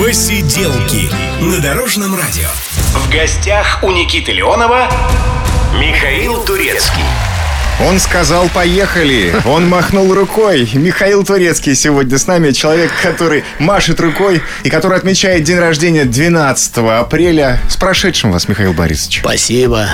Посиделки на Дорожном радио. В гостях у Никиты Леонова Михаил Турецкий. Он сказал «поехали». Он махнул рукой. Михаил Турецкий сегодня с нами. Человек, который машет рукой и который отмечает день рождения 12 апреля. С прошедшим вас, Михаил Борисович. Спасибо.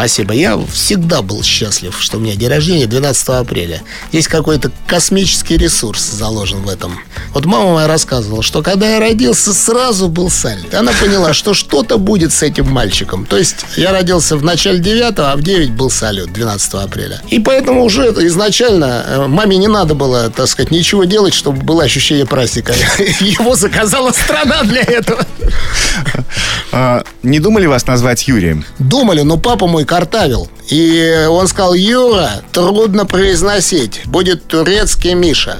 Спасибо. Я всегда был счастлив, что у меня день рождения 12 апреля. Есть какой-то космический ресурс заложен в этом. Вот мама моя рассказывала, что когда я родился, сразу был салют. Она поняла, что что-то будет с этим мальчиком. То есть я родился в начале 9 а в 9 был салют 12 апреля. И поэтому уже изначально э, маме не надо было, так сказать, ничего делать, чтобы было ощущение праздника. Его заказала страна для этого. А, не думали вас назвать Юрием? Думали, но папа мой картавил. И он сказал, Юра, трудно произносить. Будет турецкий Миша.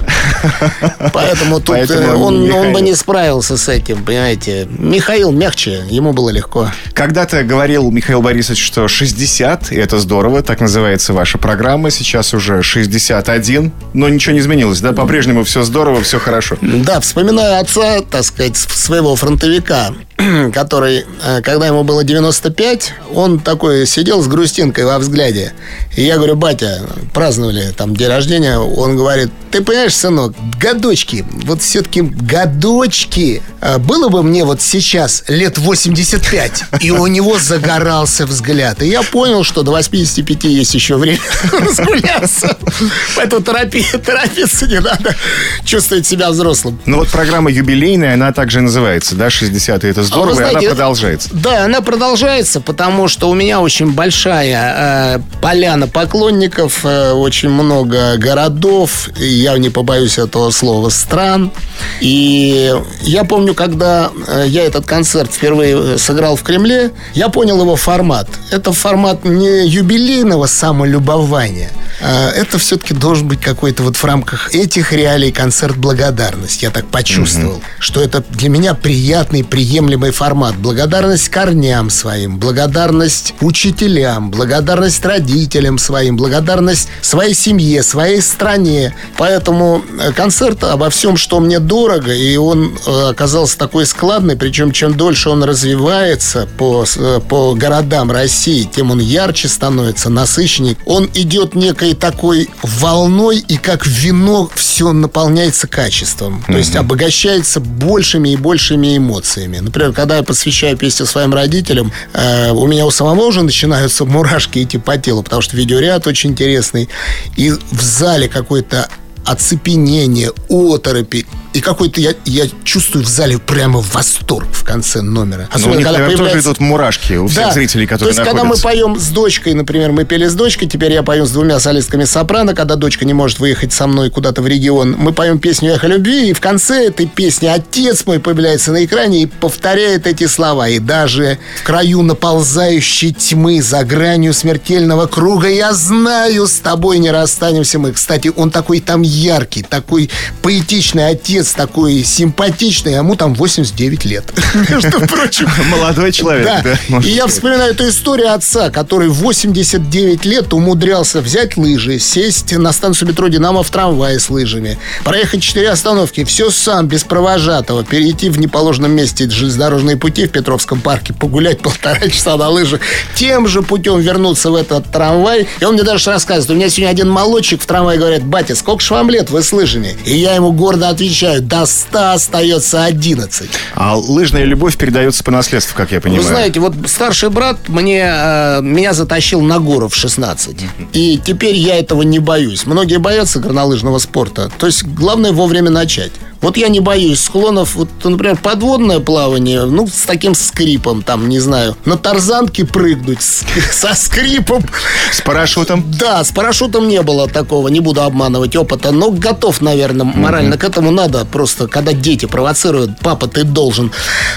Поэтому тут Поэтому э, он, он бы не справился с этим, понимаете. Михаил мягче, ему было легко. Когда-то говорил Михаил Борисович, что 60, и это здорово, так называется ваша программа. Сейчас уже 61, но ничего не изменилось, да? По-прежнему все здорово, все хорошо. Да, вспоминаю отца, так сказать, своего фронтовика, который, э, когда ему было 95, он такой сидел с грустинкой во взгляде. И я говорю, батя, праздновали там день рождения. Он говорит, ты понимаешь, сынок, годочки, вот все-таки годочки. А было бы мне вот сейчас лет 85, и у него загорался взгляд. И я понял, что до 85 есть еще время разгуляться. Поэтому торопиться не надо чувствовать себя взрослым. Ну вот программа юбилейная, она также называется, да, 60 это здорово, а знаете, и она продолжается. Да, она продолжается, потому что у меня очень большая э, поляна поклонников, э, очень много городов, я не побоюсь этого слова, стран. И я помню, когда э, я этот концерт впервые сыграл в Кремле, я понял его формат. Это формат не юбилейного самолюбования, это все-таки должен быть какой-то вот в рамках этих реалий концерт благодарность. Я так почувствовал, угу. что это для меня приятный, приемлемый формат. Благодарность корням своим, благодарность учителям, благодарность родителям своим, благодарность своей семье, своей стране. Поэтому э, концерт обо всем, что мне дорого, и он э, оказался такой складный, причем чем дольше он развивается по, э, по городам России, тем он ярче становится, насыщеннее. Он идет некой такой волной, и как вино все наполняется качеством. То есть обогащается большими и большими эмоциями. Например, когда я посвящаю песню своим родителям, э, у меня у самого уже начинаются мурашки идти по телу, потому что видеоряд очень интересный. И в зале какой-то оцепенение, оторопи, и какой-то я, я чувствую в зале прямо восторг в конце номера. Ну, Особенно, когда появляется... тоже идут мурашки у всех да. зрителей, которые То есть, находятся. когда мы поем с дочкой, например, мы пели с дочкой, теперь я пою с двумя солистками сопрано, когда дочка не может выехать со мной куда-то в регион, мы поем песню «Эхо любви», и в конце этой песни отец мой появляется на экране и повторяет эти слова. И даже в краю наползающей тьмы за гранью смертельного круга я знаю, с тобой не расстанемся мы. Кстати, он такой там яркий, такой поэтичный отец, отец такой симпатичный, а ему там 89 лет. Между прочим. Молодой человек, да. И я вспоминаю эту историю отца, который 89 лет умудрялся взять лыжи, сесть на станцию метро «Динамо» в трамвае с лыжами, проехать 4 остановки, все сам, без провожатого, перейти в неположенном месте железнодорожные пути в Петровском парке, погулять полтора часа на лыжах, тем же путем вернуться в этот трамвай. И он мне даже рассказывает, у меня сегодня один молодчик в трамвае говорит, батя, сколько ж вам лет, вы с лыжами? И я ему гордо отвечаю, считаю, до 100 остается 11. А лыжная любовь передается по наследству, как я понимаю. Вы знаете, вот старший брат мне, э, меня затащил на гору в 16. И теперь я этого не боюсь. Многие боятся горнолыжного спорта. То есть главное вовремя начать. Вот я не боюсь склонов, вот, например, подводное плавание, ну, с таким скрипом, там, не знаю, на тарзанке прыгнуть с, со скрипом. С парашютом? Да, с парашютом не было такого, не буду обманывать опыта, но готов, наверное, морально mm-hmm. к этому надо просто, когда дети провоцируют, папа, ты должен.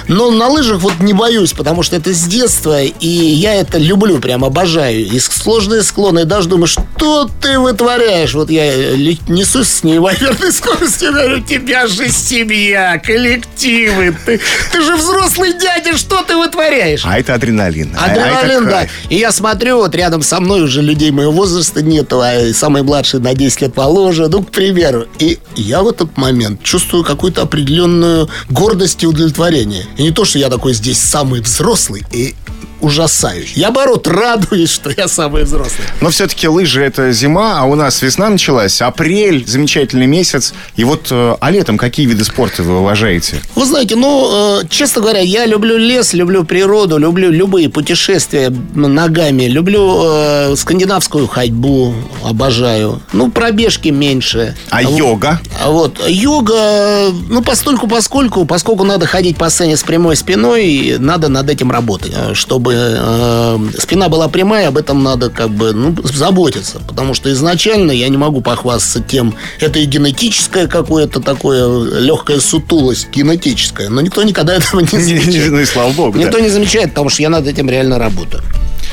Но на лыжах вот не боюсь, потому что это с детства, и я это люблю, прям обожаю. И сложные склоны, и даже думаю, что ты вытворяешь? Вот я несусь с неимоверной скоростью, говорю, тебя же семья, коллективы. Ты, ты же взрослый дядя, что ты вытворяешь? А это адреналин. Адреналин, а, а да. И я смотрю, вот рядом со мной уже людей моего возраста нету, а самый младший на 10 лет моложе, ну, к примеру. И я в этот момент чувствую какую-то определенную гордость и удовлетворение. И не то, что я такой здесь самый взрослый, и ужасающий. Я, наоборот, радуюсь, что я самый взрослый. Но все-таки лыжи – это зима, а у нас весна началась, апрель – замечательный месяц. И вот, э, а летом какие виды спорта вы уважаете? Вы знаете, ну, э, честно говоря, я люблю лес, люблю природу, люблю любые путешествия ногами, люблю э, скандинавскую ходьбу, обожаю. Ну, пробежки меньше. А вот, йога? Вот, йога, ну, постольку, поскольку, поскольку надо ходить по сцене с прямой спиной, надо над этим работать, чтобы э, спина была прямая, об этом надо как бы ну, заботиться. Потому что изначально я не могу похвастаться тем, это и генетическое какое-то такое легкая сутулость, генетическая. Но никто никогда этого не замечает. Ну и слава богу. Никто не замечает, потому что я над этим реально работаю.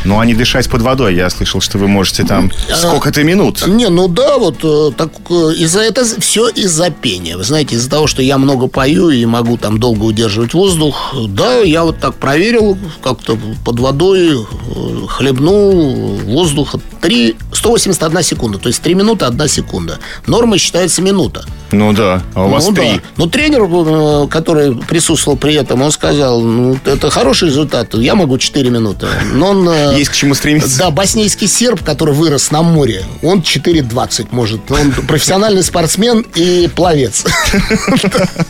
Ну, а не дышать под водой. Я слышал, что вы можете там сколько-то минут. Не, ну да, вот э, так э, из-за этого все из-за пения. Вы знаете, из-за того, что я много пою и могу там долго удерживать воздух, да, я вот так проверил, как-то под водой э, хлебнул воздуха 3, 181 секунда. То есть 3 минуты 1 секунда. Норма считается минута. Ну да, а у вас ну, 3. Да. Но тренер, который присутствовал при этом, он сказал, ну, это хороший результат, я могу 4 минуты. Но он есть к чему стремиться. Да, боснийский серб, который вырос на море, он 4.20 может. Он профессиональный спортсмен и пловец.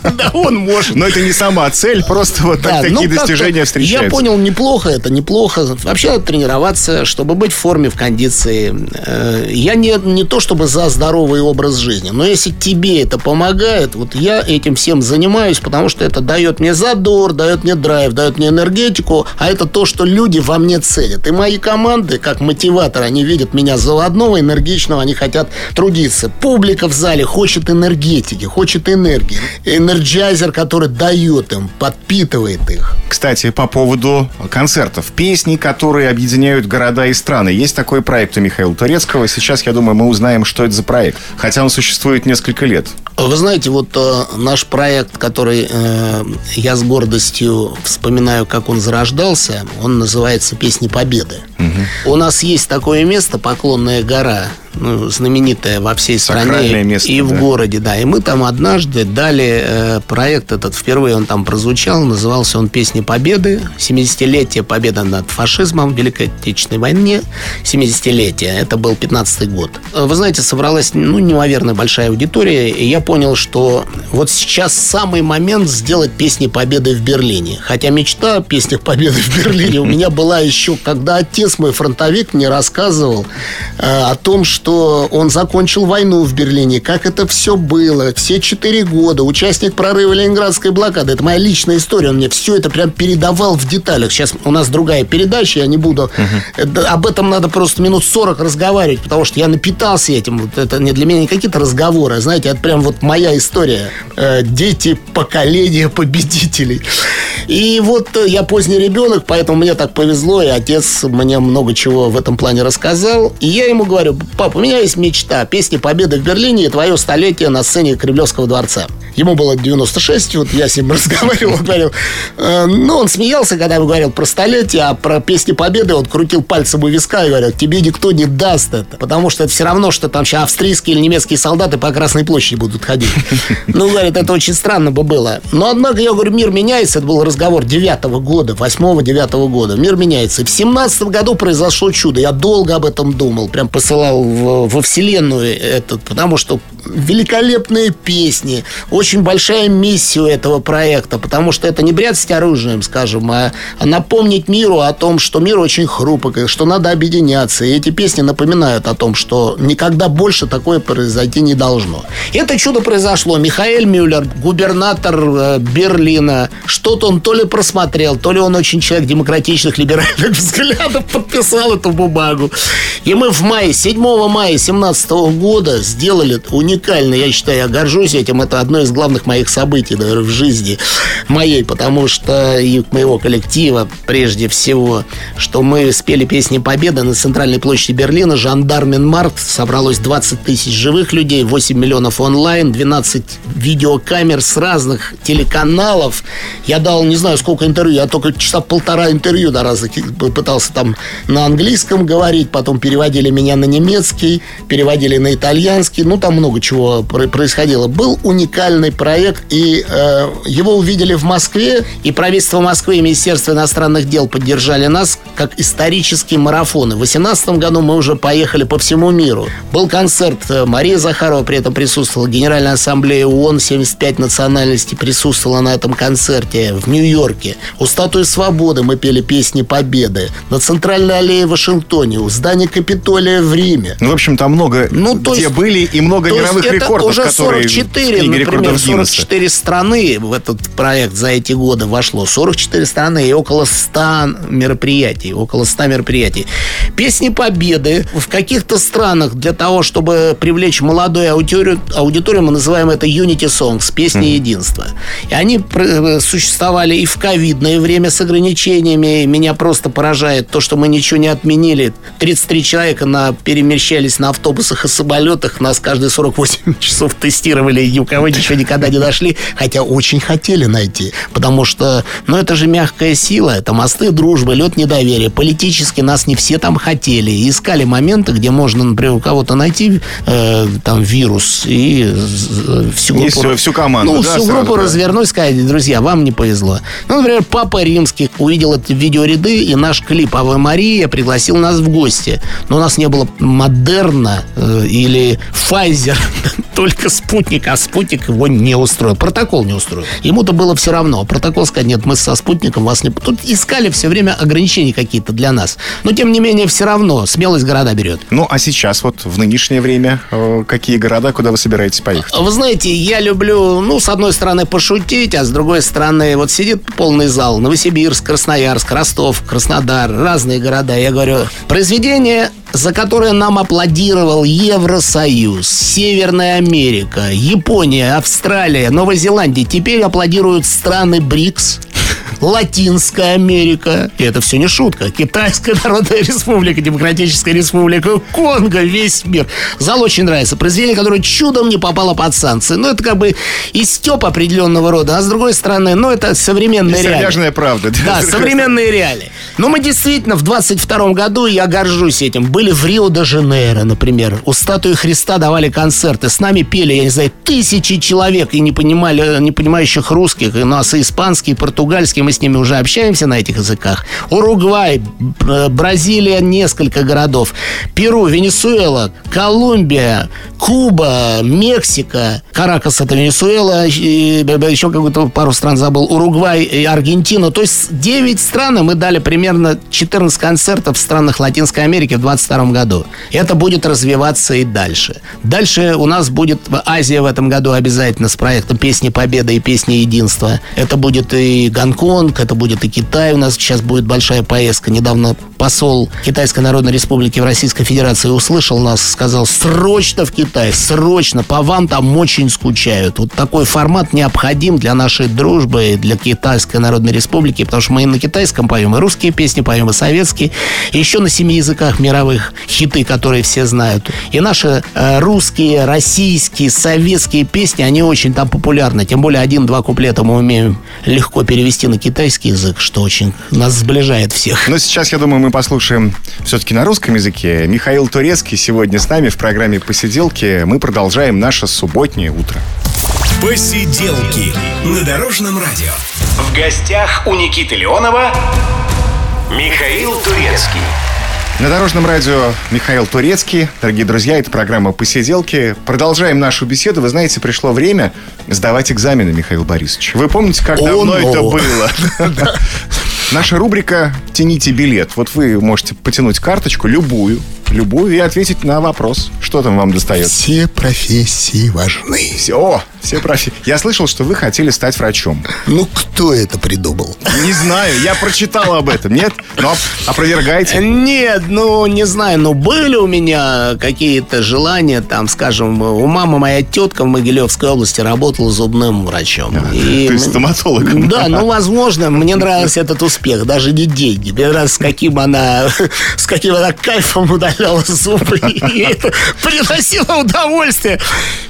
Да, он может. Но это не сама цель, просто вот такие ну, достижения встречаются. Я понял, неплохо это, неплохо. Вообще надо тренироваться, чтобы быть в форме, в кондиции. Э, я не, не то чтобы за здоровый образ жизни, но если тебе это помогает, вот я этим всем занимаюсь, потому что это дает мне задор, дает мне драйв, дает мне энергетику, а это то, что люди во мне ценят. И мои команды, как мотиватор, они видят меня заводного, энергичного, они хотят трудиться. Публика в зале хочет энергетики, хочет энергии. Энерджайзер, который дает им, подпитывает их. Кстати, по поводу концертов. Песни, которые объединяют города и страны. Есть такой проект у Михаила Турецкого. Сейчас, я думаю, мы узнаем, что это за проект. Хотя он существует несколько лет. Вы знаете, вот э, наш проект, который э, я с гордостью вспоминаю, как он зарождался, он называется «Песни Победы». Угу. У нас есть такое место, Поклонная гора, ну, знаменитая во всей стране место, и да. в городе, да. И мы там однажды дали э, проект этот, впервые он там прозвучал, назывался он «Песни Победы», 70-летие победы над фашизмом в Великой Отечественной войне, 70-летие, это был 15-й год. Вы знаете, собралась, ну, неимоверно большая аудитория, и я понял, что вот сейчас самый момент сделать «Песни Победы» в Берлине. Хотя мечта о «Песнях Победы» в Берлине у меня была еще, когда отец мой фронтовик мне рассказывал э, о том, что что он закончил войну в Берлине, как это все было, все четыре года, участник прорыва Ленинградской блокады. Это моя личная история, он мне все это прям передавал в деталях. Сейчас у нас другая передача, я не буду... Uh-huh. Об этом надо просто минут 40 разговаривать, потому что я напитался этим. Вот это не для меня не какие-то разговоры, а, знаете, это прям вот моя история. Э, дети поколения победителей. И вот э, я поздний ребенок, поэтому мне так повезло, и отец мне много чего в этом плане рассказал. И я ему говорю, пап, Пап, у меня есть мечта. Песни Победы в Берлине и твое столетие на сцене Кремлевского дворца. Ему было 96, вот я с ним разговаривал, говорил. Э, ну, он смеялся, когда я говорил про столетие, а про песни Победы он крутил пальцем у виска и говорил, тебе никто не даст это. Потому что это все равно, что там сейчас австрийские или немецкие солдаты по Красной площади будут ходить. Ну, говорит, это очень странно бы было. Но, однако, я говорю, мир меняется. Это был разговор девятого года, восьмого девятого года. Мир меняется. В семнадцатом году произошло чудо. Я долго об этом думал. Прям посылал во Вселенную этот, потому что великолепные песни, очень большая миссия у этого проекта, потому что это не бряцать оружием, скажем, а, а напомнить миру о том, что мир очень хрупок, и что надо объединяться. И эти песни напоминают о том, что никогда больше такое произойти не должно. Это чудо произошло. Михаил Мюллер, губернатор э, Берлина, что-то он то ли просмотрел, то ли он очень человек демократичных, либеральных взглядов, подписал эту бумагу. И мы в мае, 7 мая 17 года сделали уникально, я считаю, я горжусь этим, это одно из главных моих событий, наверное, в жизни моей, потому что и моего коллектива, прежде всего, что мы спели песни Победы на центральной площади Берлина, Жандарменмаркт, собралось 20 тысяч живых людей, 8 миллионов онлайн, 12 видеокамер с разных телеканалов. Я дал не знаю сколько интервью, я только часа полтора интервью на разных пытался там на английском говорить, потом переводили меня на немецкий, переводили на итальянский, ну там много чего происходило. Был уникальный проект, и э, его увидели в Москве, и правительство Москвы и Министерство иностранных дел поддержали нас как исторические марафоны. В 2018 году мы уже поехали по всему миру. Был концерт, э, Мария Захарова при этом присутствовала, Генеральная ассамблея ООН, 75 национальностей присутствовала на этом концерте в Нью-Йорке. У статуи свободы мы пели песни Победы. На центральной аллее в Вашингтоне, у здания Капитолия в Риме. Ну, в общем, там много ну, то где есть, были и много то мировых есть рекордов, уже 44, например, 44 страны в этот проект за эти годы вошло. 44 страны и около 100 мероприятий. Около 100 мероприятий. Песни Победы в каких-то странах для того, чтобы привлечь молодую аудиторию, аудиторию мы называем это Unity Songs, песни mm. единства. И они э, существовали и в ковидное время с ограничениями. Меня просто поражает то, что мы ничего не отменили. 33 человека на, перемещались на автобусах и самолетах. Нас каждые 48 часов тестировали, и у кого ничего никогда не нашли. Хотя очень хотели найти. Потому что, ну, это же мягкая сила. Это мосты дружбы, лед недоверия. Политически нас не все там хотели. И искали моменты, где можно, например, у кого-то найти э, там вирус и всю группу... Всю, всю команду, Ну, да, всю группу да. развернуть, сказать, друзья, вам не повезло. Ну, например, Папа Римский увидел эти видеоряды, и наш клип «Ава Мария» пригласил нас в гости. Но у нас не было Модерна э, или Pfizer, только спутник, а спутник его не устроил. Протокол не устроил. Ему-то было все равно. Протокол сказать, нет, мы со спутником вас не... Тут искали все время ограничения какие-то для нас. Но, тем не менее, все равно смелость города берет. Ну, а сейчас вот в нынешнее время э, какие города, куда вы собираетесь поехать? Вы знаете, я люблю, ну, с одной стороны, пошутить, а с другой стороны, вот сидит полный зал. Новосибирск, Красноярск, Ростов, Краснодар, разные города. Я говорю, произведение за которое нам аплодировал Евросоюз, Северная Америка, Япония, Австралия, Новая Зеландия. Теперь аплодируют страны БРИКС, Латинская Америка. И это все не шутка. Китайская Народная Республика, Демократическая Республика, Конго, весь мир. Зал очень нравится. Произведение, которое чудом не попало под санкции. Ну, это как бы и степ определенного рода, а с другой стороны, ну, это современные реалии. правда. Да, современные реалии. Но мы действительно в 22 году, я горжусь этим, были в Рио-де-Жанейро, например. У статуи Христа давали концерты. С нами пели, я не знаю, тысячи человек и не понимали, не понимающих русских, и нас и испанский, и португальский. Мы с ними уже общаемся на этих языках. Уругвай, Бразилия, несколько городов. Перу, Венесуэла, Колумбия, Куба, Мексика, Каракас это Венесуэла, еще какую-то пару стран забыл, Уругвай и Аргентина. То есть 9 стран, и мы дали примерно 14 концертов в странах Латинской Америки в 22 году. Это будет развиваться и дальше. Дальше у нас будет Азия в этом году обязательно с проектом «Песни Победы» и «Песни Единства». Это будет и Гонконг, это будет и Китай. У нас сейчас будет большая поездка. Недавно посол Китайской Народной Республики в Российской Федерации услышал нас, сказал, срочно в Китай, срочно, по вам там очень скучают. Вот такой формат необходим для нашей дружбы, для Китайской Народной Республики, потому что мы и на китайском поем, и русские песни поем, и советские, и еще на семи языках мировых хиты, которые все знают. И наши э, русские, российские, советские песни, они очень там популярны. Тем более один-два куплета мы умеем легко перевести на китайский язык, что очень нас сближает всех. Но сейчас, я думаю, мы послушаем все-таки на русском языке. Михаил Турецкий сегодня с нами в программе «Посиделки». Мы продолжаем наше субботнее утро. «Посиделки» на Дорожном радио. В гостях у Никиты Леонова Михаил Турецкий. На Дорожном радио Михаил Турецкий. Дорогие друзья, это программа «Посиделки». Продолжаем нашу беседу. Вы знаете, пришло время сдавать экзамены, Михаил Борисович. Вы помните, как давно это было? Наша рубрика «Тяните билет». Вот вы можете потянуть карточку, любую, любую и ответить на вопрос, что там вам достается. Все профессии важны. Все, о, все профессии. Я слышал, что вы хотели стать врачом. Ну, кто это придумал? Не знаю, я прочитал об этом, нет? Но опровергайте. Нет, ну, не знаю, но были у меня какие-то желания, там, скажем, у мамы моя тетка в Могилевской области работала зубным врачом. А, и то есть стоматологом. Да, ну, возможно, мне нравился этот успех, даже не деньги. Мне нравится, с каким она, с каким она кайфом удаляла зубы. И это приносило удовольствие.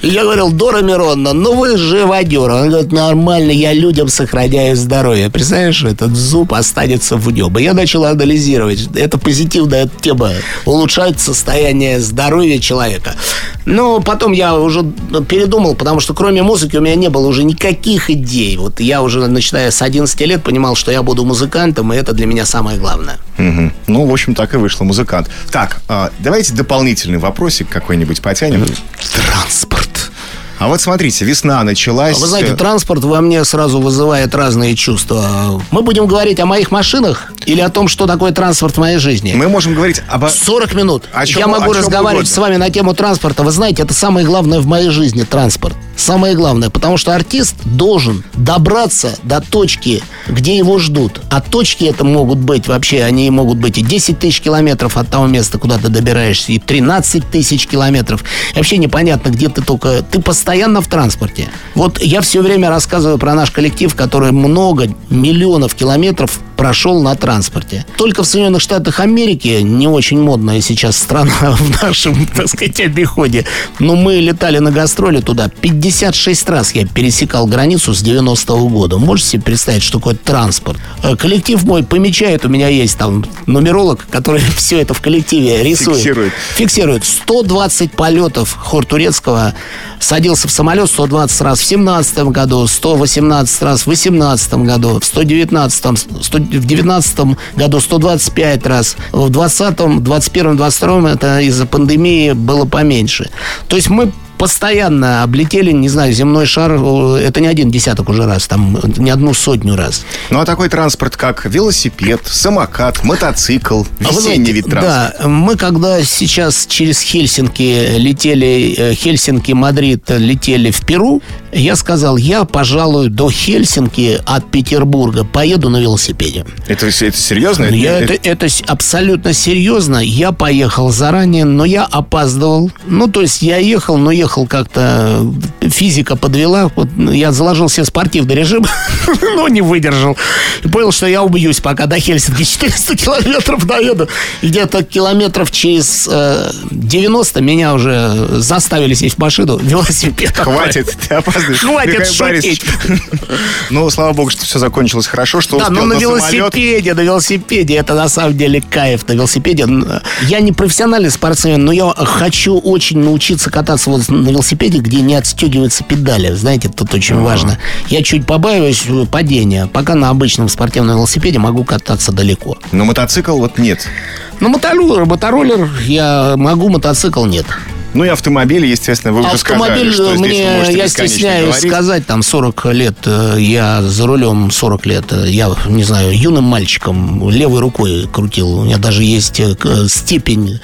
И я говорил, Дора Миронна, ну вы живодер. Он говорит, нормально, я людям сохраняю здоровье. Представляешь, этот зуб останется в небо. Я начал анализировать. Это позитивная тема. Улучшает состояние здоровья человека. Но потом я уже передумал, потому что кроме музыки у меня не было уже никаких идей. Вот я уже, начиная с 11 лет, понимал, что я буду музыкантом, и это для меня самое главное. Угу. Ну, в общем, так и вышло, музыкант. Так, а, давайте дополнительный вопросик какой-нибудь потянем. Транспорт. А вот смотрите, весна началась. Вы знаете, транспорт во мне сразу вызывает разные чувства. Мы будем говорить о моих машинах или о том, что такое транспорт в моей жизни? Мы можем говорить об... 40 минут. О чем, Я могу о чем разговаривать угодно. с вами на тему транспорта. Вы знаете, это самое главное в моей жизни, транспорт. Самое главное, потому что артист должен добраться до точки, где его ждут. А точки это могут быть вообще, они могут быть и 10 тысяч километров от того места, куда ты добираешься, и 13 тысяч километров. И вообще непонятно, где ты только... Ты постоянно в транспорте. Вот я все время рассказываю про наш коллектив, который много миллионов километров прошел на транспорте. Только в Соединенных Штатах Америки, не очень модная сейчас страна в нашем, так сказать, обиходе, но мы летали на гастроли туда. 56 раз я пересекал границу с 90-го года. Можете себе представить, что такое транспорт? Э, Коллектив мой помечает, у меня есть там нумеролог, который все это в коллективе рисует. Фиксирует. Фиксирует. 120 полетов хор турецкого садился в самолет 120 раз в 17 году, 118 раз в 18 году, в 119 100 в 19 году 125 раз, в 20 21 22 это из-за пандемии было поменьше. То есть мы постоянно облетели, не знаю, земной шар, э, это не один десяток уже раз, там не одну сотню раз. Ну, а такой транспорт, как велосипед, самокат, мотоцикл, А весенний знаете, вид транспорта. Да, мы когда сейчас через Хельсинки летели, э, Хельсинки, Мадрид летели в Перу, я сказал, я, пожалуй, до Хельсинки от Петербурга поеду на велосипеде. Это, это серьезно? Ну, Я, Это- это, абсолютно серьезно. Я поехал заранее, но я опаздывал. Ну, то есть я ехал, но ехал как-то... Физика подвела. Вот я заложил себе спортивный режим, но не выдержал. И понял, что я убьюсь, пока до Хельсинки 400 километров доеду. Где-то километров через э, 90 меня уже заставили сесть в машину, велосипед. Хватит, ты опаздываешь. Хватит шутить. Ну, слава богу, что все закончилось хорошо, что Да, успел ну на самолет. велосипеде, на велосипеде. Это на самом деле кайф на велосипеде. Я не профессиональный спортсмен, но я хочу очень научиться кататься вот на велосипеде, где не отстегиваются педали. Знаете, тут очень важно. Я чуть побаиваюсь э, падения. Пока на обычном спортивном велосипеде могу кататься далеко. Но мотоцикл вот нет. Ну, мотороллер, мотороллер я могу, мотоцикл нет. Ну и автомобили, естественно, вы уже Автомобиль сказали, что здесь вы мне, я стесняюсь говорить. сказать, там 40 лет, э, я за рулем 40 лет, э, я, не знаю, юным мальчиком левой рукой крутил. У меня даже есть э, степень,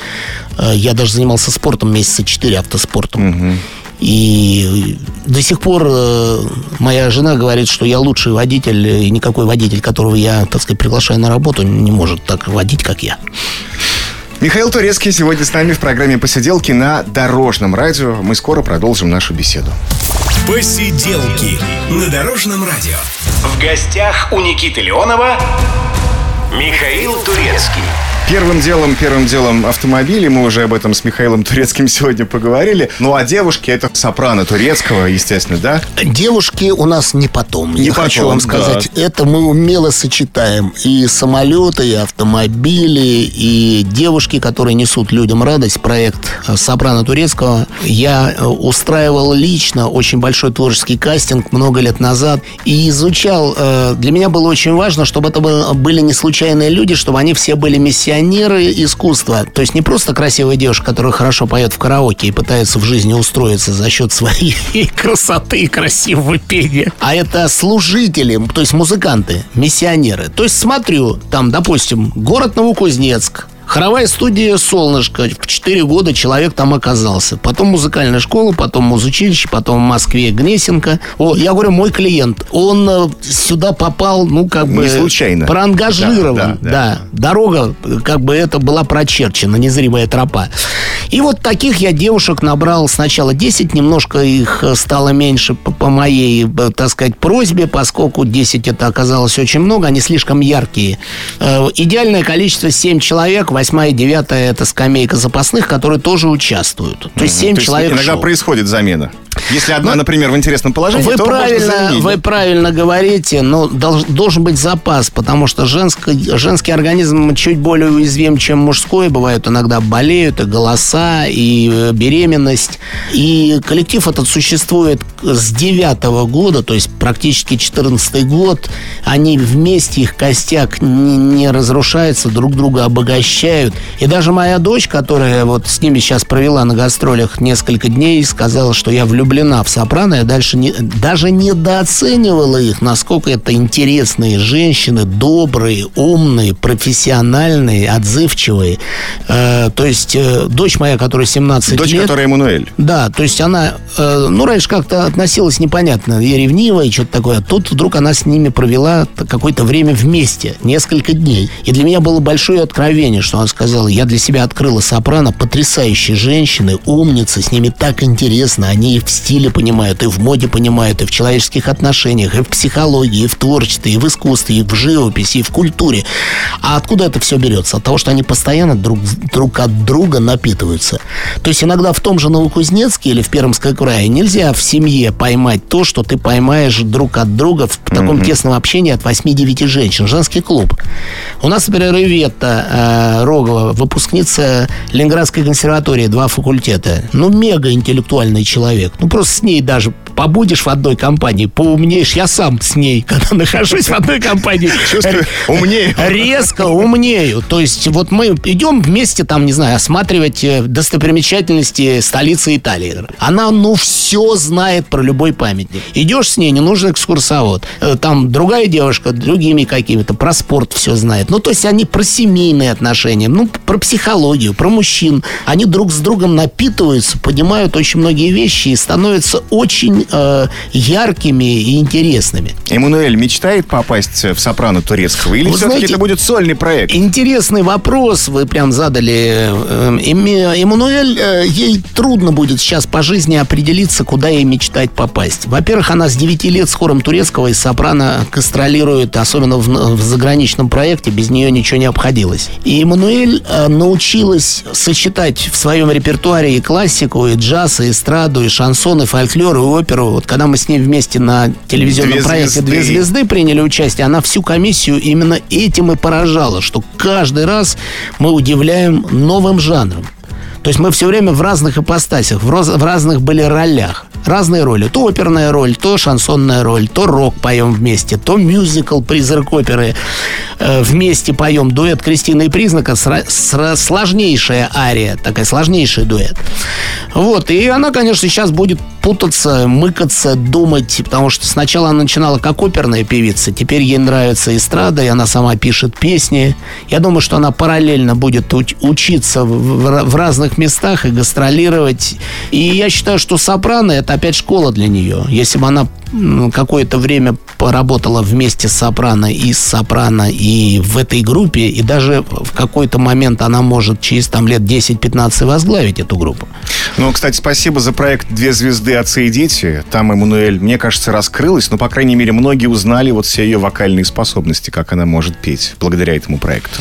я даже занимался спортом месяца 4 автоспортом. И до сих пор моя жена говорит, что я лучший водитель, и никакой водитель, которого я, так сказать, приглашаю на работу, не может так водить, как я. Михаил Турецкий сегодня с нами в программе «Посиделки» на Дорожном радио. Мы скоро продолжим нашу беседу. Посиделки на Дорожном радио. В гостях у Никиты Леонова Михаил Турецкий. Первым делом, первым делом автомобили. Мы уже об этом с Михаилом Турецким сегодня поговорили. Ну, а девушки это сопрано турецкого, естественно, да? Девушки у нас не потом. Не я хочу потом, вам сказать. да. Это мы умело сочетаем. И самолеты, и автомобили, и девушки, которые несут людям радость. Проект э, «Сопрано турецкого». Я э, устраивал лично очень большой творческий кастинг много лет назад. И изучал. э, Для меня было очень важно, чтобы это были не случайные люди, чтобы они все были миссионеры искусства. То есть не просто красивая девушка, которая хорошо поет в караоке и пытается в жизни устроиться за счет своей красоты и красивого пения. А это служители, то есть музыканты, миссионеры. То есть смотрю, там, допустим, город Новокузнецк, Хоровая студия «Солнышко». В 4 года человек там оказался. Потом музыкальная школа, потом музучилище, потом в Москве Гнесинка. О, я говорю, мой клиент. Он э, сюда попал, ну, как бы... Не случайно. Проангажирован. Да, да, да. да. Дорога, как бы это была прочерчена, незримая тропа. И вот таких я девушек набрал сначала 10, немножко их стало меньше по, по моей, э, так сказать, просьбе, поскольку 10 это оказалось очень много, они слишком яркие. Э, идеальное количество 7 человек, 8 и 9 это скамейка запасных, которые тоже участвуют. То есть 7 То человек Иногда шоу. происходит замена. Если одна, но, например, в интересном положении, вы то правильно, Вы правильно говорите, но долж, должен быть запас, потому что женский, женский организм чуть более уязвим, чем мужской. Бывают иногда болеют и голоса, и э, беременность. И коллектив этот существует с девятого года, то есть практически 14 год. Они вместе, их костяк не, не разрушается, друг друга обогащают. И даже моя дочь, которая вот с ними сейчас провела на гастролях несколько дней, сказала, что я влюблена в сопрано. Я дальше не, даже недооценивала их, насколько это интересные женщины, добрые, умные, профессиональные, отзывчивые. Э, то есть э, дочь моя, которая 17 Дочь, лет... которая Эммануэль. Да, то есть она, э, ну, раньше как-то относилась непонятно, и ревнивая, и что-то такое. Тут вдруг она с ними провела какое-то время вместе, несколько дней. И для меня было большое откровение, что она сказала, я для себя открыла сопрано, потрясающие женщины, умницы, с ними так интересно, они и в стиле понимают, и в моде понимают, и в человеческих отношениях, и в психологии, и в творчестве, и в искусстве, и в живописи, и в культуре. А откуда это все берется? От того, что они постоянно друг, друг от друга напитываются. То есть иногда в том же Новокузнецке или в Пермской крае нельзя в семье поймать то, что ты поймаешь друг от друга в таком mm-hmm. тесном общении от 8-9 женщин. Женский клуб. У нас, например, Иветта э, Рогова, выпускница Ленинградской консерватории, два факультета. Ну, мега интеллектуальный человек. Ну, просто с ней даже побудешь в одной компании, поумнеешь. Я сам с ней, когда нахожусь в одной компании, Чувствую, умнею. Резко умнею. То есть вот мы идем вместе там, не знаю, осматривать э, достопримечательности столицы Италии. Она, ну, все знает про любой памятник. Идешь с ней, не нужен экскурсовод. Э, там другая девушка, другими какими-то, про спорт все знает. Ну, то есть они про семейные отношения, ну, про психологию, про мужчин. Они друг с другом напитываются, понимают очень многие вещи и становятся очень э, яркими и интересными. Эммануэль мечтает попасть в сопрано турецкого? Или все-таки знаете, это будет сольный проект? Интересный вопрос вы прям задали. Э, Эми- Эммануэль, э, ей трудно будет сейчас по жизни определиться, куда ей мечтать попасть. Во-первых, она с 9 лет с хором турецкого и сопрано гастролирует, особенно в, в заграничном проекте, без нее ничего не обходилось. И Эммануэль э, научилась сочетать в своем репертуаре и классику, и джаз, и эстраду, и шансон, и фольклор, и оперу. Вот когда мы с ней вместе на телевизионном «Две проекте звезды». «Две звезды» приняли участие, она всю комиссию именно этим и поражала, что каждый раз мы удивляем новым жанром. То есть мы все время в разных ипостасях, в, роз- в разных были ролях. Разные роли. То оперная роль, то шансонная роль, то рок поем вместе, то мюзикл «Призрак оперы». Э, вместе поем дуэт Кристины и Признака. сра- сра- сложнейшая ария, такая сложнейший дуэт. Вот. И она, конечно, сейчас будет путаться, мыкаться, думать, потому что сначала она начинала как оперная певица, теперь ей нравится эстрада, и она сама пишет песни. Я думаю, что она параллельно будет уч- учиться в, в- в разных местах и гастролировать. И я считаю, что сопрано это опять школа для нее. Если бы она какое-то время поработала вместе с сопрано и с сопрано и в этой группе, и даже в какой-то момент она может через там лет 10-15 возглавить эту группу. Ну, кстати, спасибо за проект «Две звезды. Отцы и дети». Там Эммануэль, мне кажется, раскрылась. Но, по крайней мере, многие узнали вот все ее вокальные способности, как она может петь благодаря этому проекту.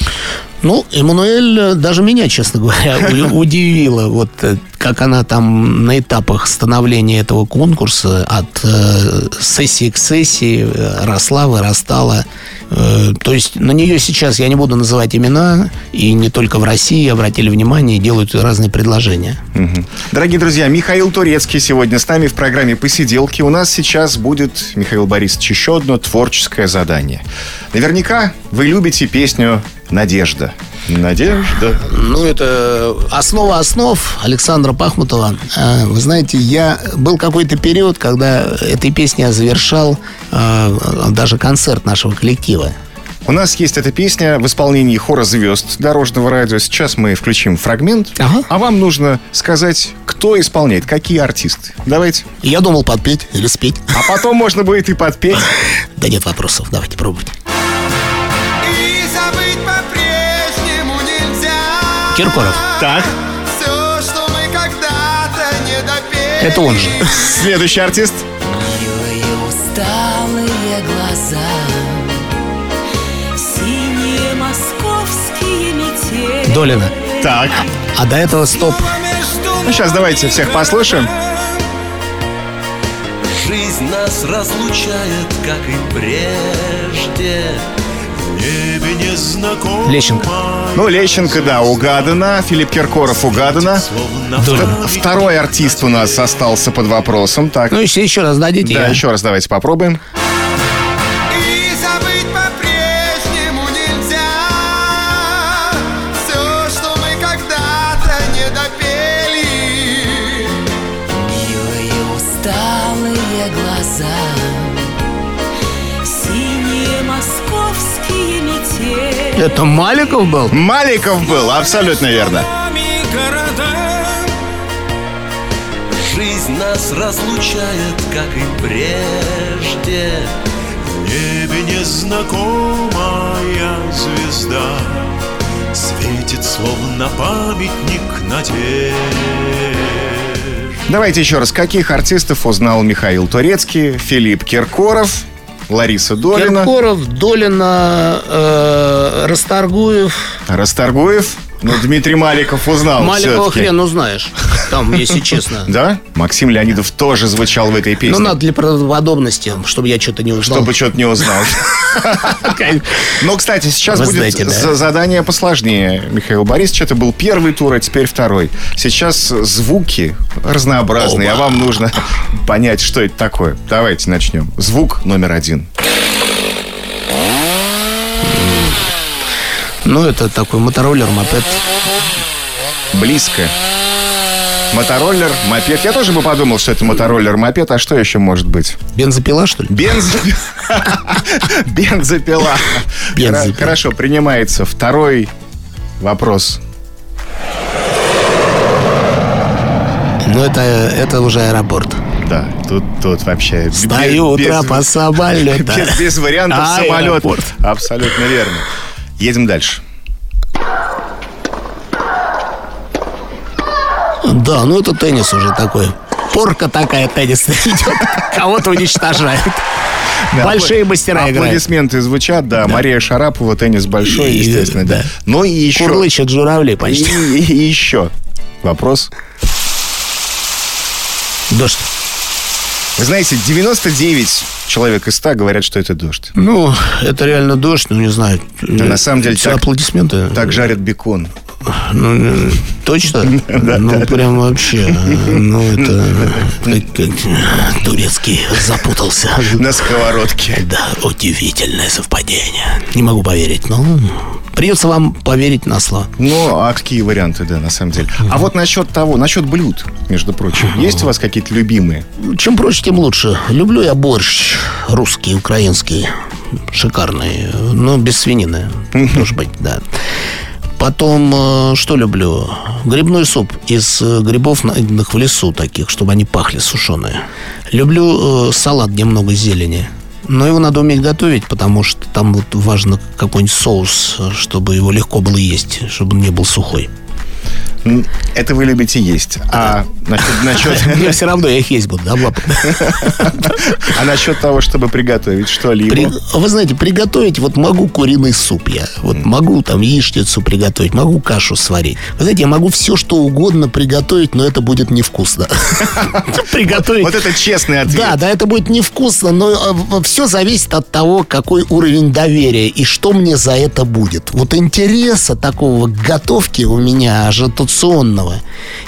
Ну, Эммануэль э, даже меня, честно говоря, удивила. Вот э, как она там на этапах становления этого конкурса от э, сессии к сессии э, росла, вырастала. Э, то есть на нее сейчас, я не буду называть имена, и не только в России обратили внимание и делают разные предложения. Мгм. Дорогие друзья, Михаил Турецкий сегодня с нами в программе «Посиделки». У нас сейчас будет, Михаил Борисович, еще одно творческое задание. Наверняка вы любите песню «Надежда». Надежда. Ну, это основа основ Александра Пахмутова. Э, Вы знаете, я был какой-то период, когда этой песней я завершал э, даже концерт нашего коллектива. У нас есть эта песня в исполнении хора звезд дорожного радио. Сейчас мы включим фрагмент, Ага. а вам нужно сказать, кто исполняет, какие артисты. Давайте. Я думал подпеть или спеть. А потом можно будет и подпеть. Да нет вопросов, давайте пробуйте. Киркоров. Так. Все, что мы когда-то не допели Это он же. Следующий артист. Милые усталые глаза Синие московские метели Долина. Так. А до этого стоп. Ну, сейчас давайте всех послушаем. Жизнь нас разлучает, как и прежде Лещенко. Ну, Лещенко, да, угадано. Филипп Киркоров угадано. Долина. Второй артист у нас остался под вопросом. Так, Ну, еще, еще раз дадите. да, я- еще раз давайте попробуем. Это Маликов был? Маликов был, абсолютно верно. Жизнь нас разлучает, как и прежде В небе незнакомая звезда Светит, словно памятник надежд Давайте еще раз. Каких артистов узнал Михаил Турецкий, Филипп Киркоров, Лариса Долина, Киркоров, Долина, э, Расторгуев. Расторгуев. Ну, Дмитрий Маликов узнал Маликова все-таки. хрен узнаешь. Там, если честно. Да? Максим Леонидов тоже звучал в этой Ну, песне. надо для правдоподобности, чтобы я что-то не узнал. Чтобы что-то не узнал. Но, кстати, сейчас Вы будет знаете, да. за- задание посложнее, Михаил Борисович. Это был первый тур, а теперь второй. Сейчас звуки разнообразные, а вам нужно понять, что это такое. Давайте начнем. Звук номер один. Ну, это такой мотороллер, мопед. Близко. Мотороллер, мопед. Я тоже бы подумал, что это мотороллер, мопед. А что еще может быть? Бензопила, что ли? Бенз... Бензопила. Бензопила. Хорошо, принимается. Второй вопрос. Ну, это, это уже аэропорт. Да, тут, тут вообще... Стою у без- трапа самолета. Без, без вариантов А, самолет. аэропорт. Абсолютно верно. Едем дальше. Да, ну это теннис уже такой. Порка такая теннисная идет. Кого-то уничтожает. Да, Большие апла- мастера играют. Аплодисменты звучат, да. Мария Шарапова, теннис большой, И- естественно, да. да. Ну и еще... Курлычат журавли И, почти. и еще вопрос. Дождь. Вы знаете, 99 человек из 100 говорят, что это дождь. Ну, это реально дождь, ну, не знаю. на самом деле так- аплодисменты. Так жарят бекон. Ну, точно? Ну, прям вообще. Ну, это... как- как Турецкий запутался. На сковородке. Да, удивительное совпадение. Не могу поверить, но придется вам поверить на слово. Ну, а какие варианты, да, на самом деле. А вот насчет того, насчет блюд, между прочим. Есть у вас какие-то любимые? Чем проще, тем лучше. Люблю я борщ русский, украинский. Шикарный. Но без свинины. Может быть, да. Потом, э, что люблю? Грибной суп из э, грибов, найденных в лесу таких, чтобы они пахли сушеные. Люблю э, салат, где много зелени. Но его надо уметь готовить, потому что там вот важно какой-нибудь соус, чтобы его легко было есть, чтобы он не был сухой. Это вы любите есть. А насчет, насчет- Мне все равно, я их есть буду, да, Влад? а насчет того, чтобы приготовить что-либо? При- Вы знаете, приготовить, вот могу куриный суп я. Вот могу там яичницу приготовить, могу кашу сварить. Вы знаете, я могу все, что угодно приготовить, но это будет невкусно. Приготовить... Вот это честный ответ. Да, да, это будет невкусно, но все зависит от того, какой уровень доверия и что мне за это будет. Вот интереса такого к готовке у меня ажитационного.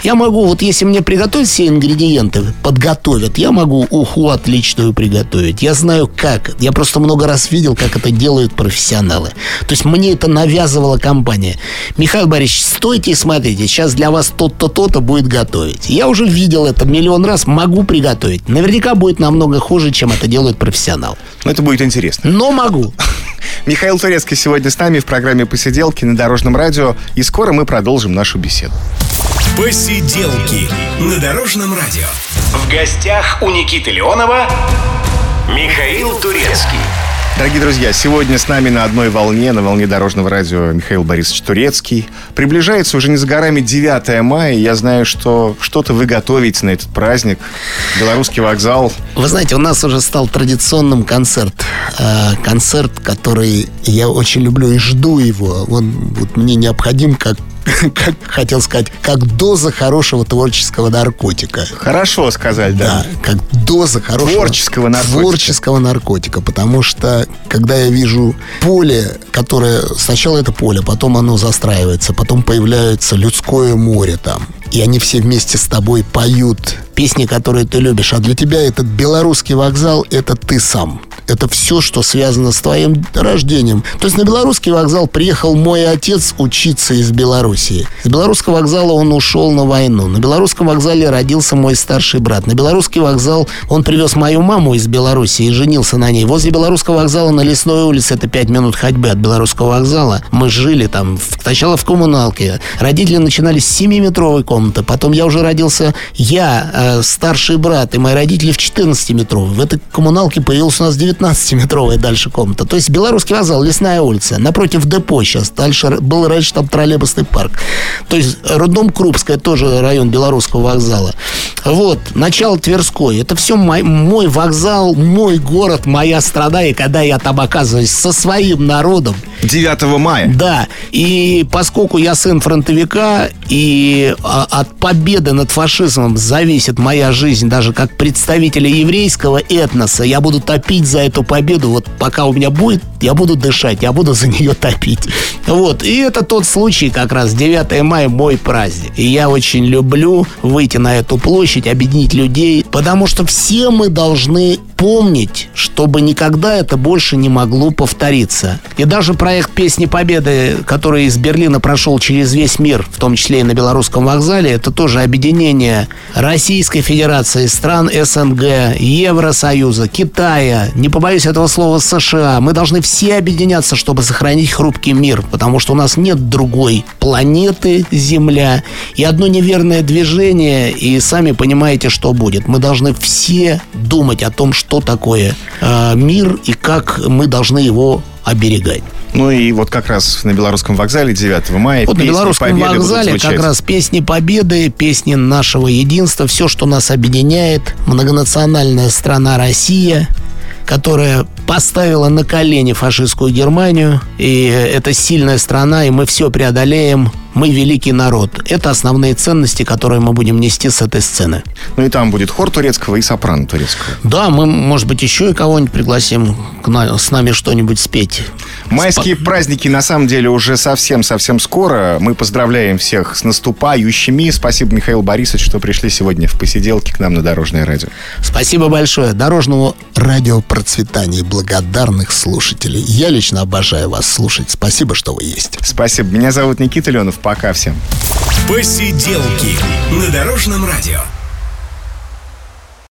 Я могу, вот если мне приготовить все ингредиенты, подготовят, я могу уху отличную приготовить. Я знаю как. Я просто много раз видел, как это делают профессионалы. То есть мне это навязывала компания. Михаил Борисович, стойте и смотрите, сейчас для вас то-то, то-то будет готовить. Я уже видел это миллион раз, могу приготовить. Наверняка будет намного хуже, чем это делает профессионал. Ну, это будет интересно. Но могу. Михаил Турецкий сегодня с нами в программе «Посиделки» на Дорожном радио. И скоро мы продолжим нашу беседу. Посиделки на Дорожном радио. В гостях у Никиты Леонова Михаил Турецкий. Дорогие друзья, сегодня с нами на одной волне, на волне Дорожного радио Михаил Борисович Турецкий. Приближается уже не за горами 9 мая. Я знаю, что что-то вы готовите на этот праздник. Белорусский вокзал. Вы знаете, у нас уже стал традиционным концерт. Э, концерт, который я очень люблю и жду его. Он вот мне необходим как как хотел сказать, как доза хорошего творческого наркотика. Хорошо сказать, да. Да, как доза хорошего Творческого наркотика. творческого наркотика. Потому что, когда я вижу поле, которое... Сначала это поле, потом оно застраивается, потом появляется людское море там. И они все вместе с тобой поют песни, которые ты любишь. А для тебя этот белорусский вокзал — это ты сам. Это все, что связано с твоим рождением. То есть на белорусский вокзал приехал мой отец учиться из Белоруссии. С белорусского вокзала он ушел на войну. На белорусском вокзале родился мой старший брат. На белорусский вокзал он привез мою маму из Белоруссии и женился на ней. Возле белорусского вокзала на Лесной улице, это 5 минут ходьбы от белорусского вокзала, мы жили там сначала в коммуналке. Родители начинали с 7-метровой комнаты. Потом я уже родился, я, э, старший брат, и мои родители в 14-метровой. В этой коммуналке появилась у нас 19-метровая дальше комната. То есть белорусский вокзал, Лесная улица, напротив депо сейчас. Дальше был раньше там троллейбусный парк. То есть роддом Крупская, тоже район белорусского вокзала. Вот, начало Тверской. Это все мой, мой вокзал, мой город, моя страна. И когда я там оказываюсь со своим народом, 9 мая. да, и поскольку я сын фронтовика, и а, от победы над фашизмом зависит моя жизнь, даже как представителя еврейского этноса, я буду топить за эту победу. Вот пока у меня будет, я буду дышать, я буду за нее топить. Вот, и это тот случай как раз, 9 мая мой праздник. И я очень люблю выйти на эту площадь, объединить людей, потому что все мы должны помнить, чтобы никогда это больше не могло повториться. И даже проект «Песни Победы», который из Берлина прошел через весь мир, в том числе и на Белорусском вокзале, это тоже объединение Российской Федерации, стран СНГ, Евросоюза, Китая, не побоюсь этого слова, США. Мы должны все объединяться, чтобы сохранить хрупкий мир, потому что у нас нет другой планеты Земля. И одно неверное движение, и сами понимаете, что будет. Мы должны все думать о том, что такое э, мир и как мы должны его оберегать. Ну и вот как раз на Белорусском вокзале 9 мая Вот на Белорусском Победы вокзале как раз песни победы, песни нашего единства, все, что нас объединяет, многонациональная страна Россия, которая поставила на колени фашистскую Германию, и это сильная страна, и мы все преодолеем, мы великий народ. Это основные ценности, которые мы будем нести с этой сцены. Ну и там будет хор турецкого и сопрано турецкого. Да, мы, может быть, еще и кого-нибудь пригласим к на- с нами что-нибудь спеть. Майские праздники на самом деле уже совсем-совсем скоро. Мы поздравляем всех с наступающими. Спасибо, Михаил Борисович, что пришли сегодня в посиделке к нам на Дорожное радио. Спасибо большое. Дорожному радио процветания и благодарных слушателей. Я лично обожаю вас слушать. Спасибо, что вы есть. Спасибо. Меня зовут Никита Леонов. Пока всем. Посиделки на Дорожном радио.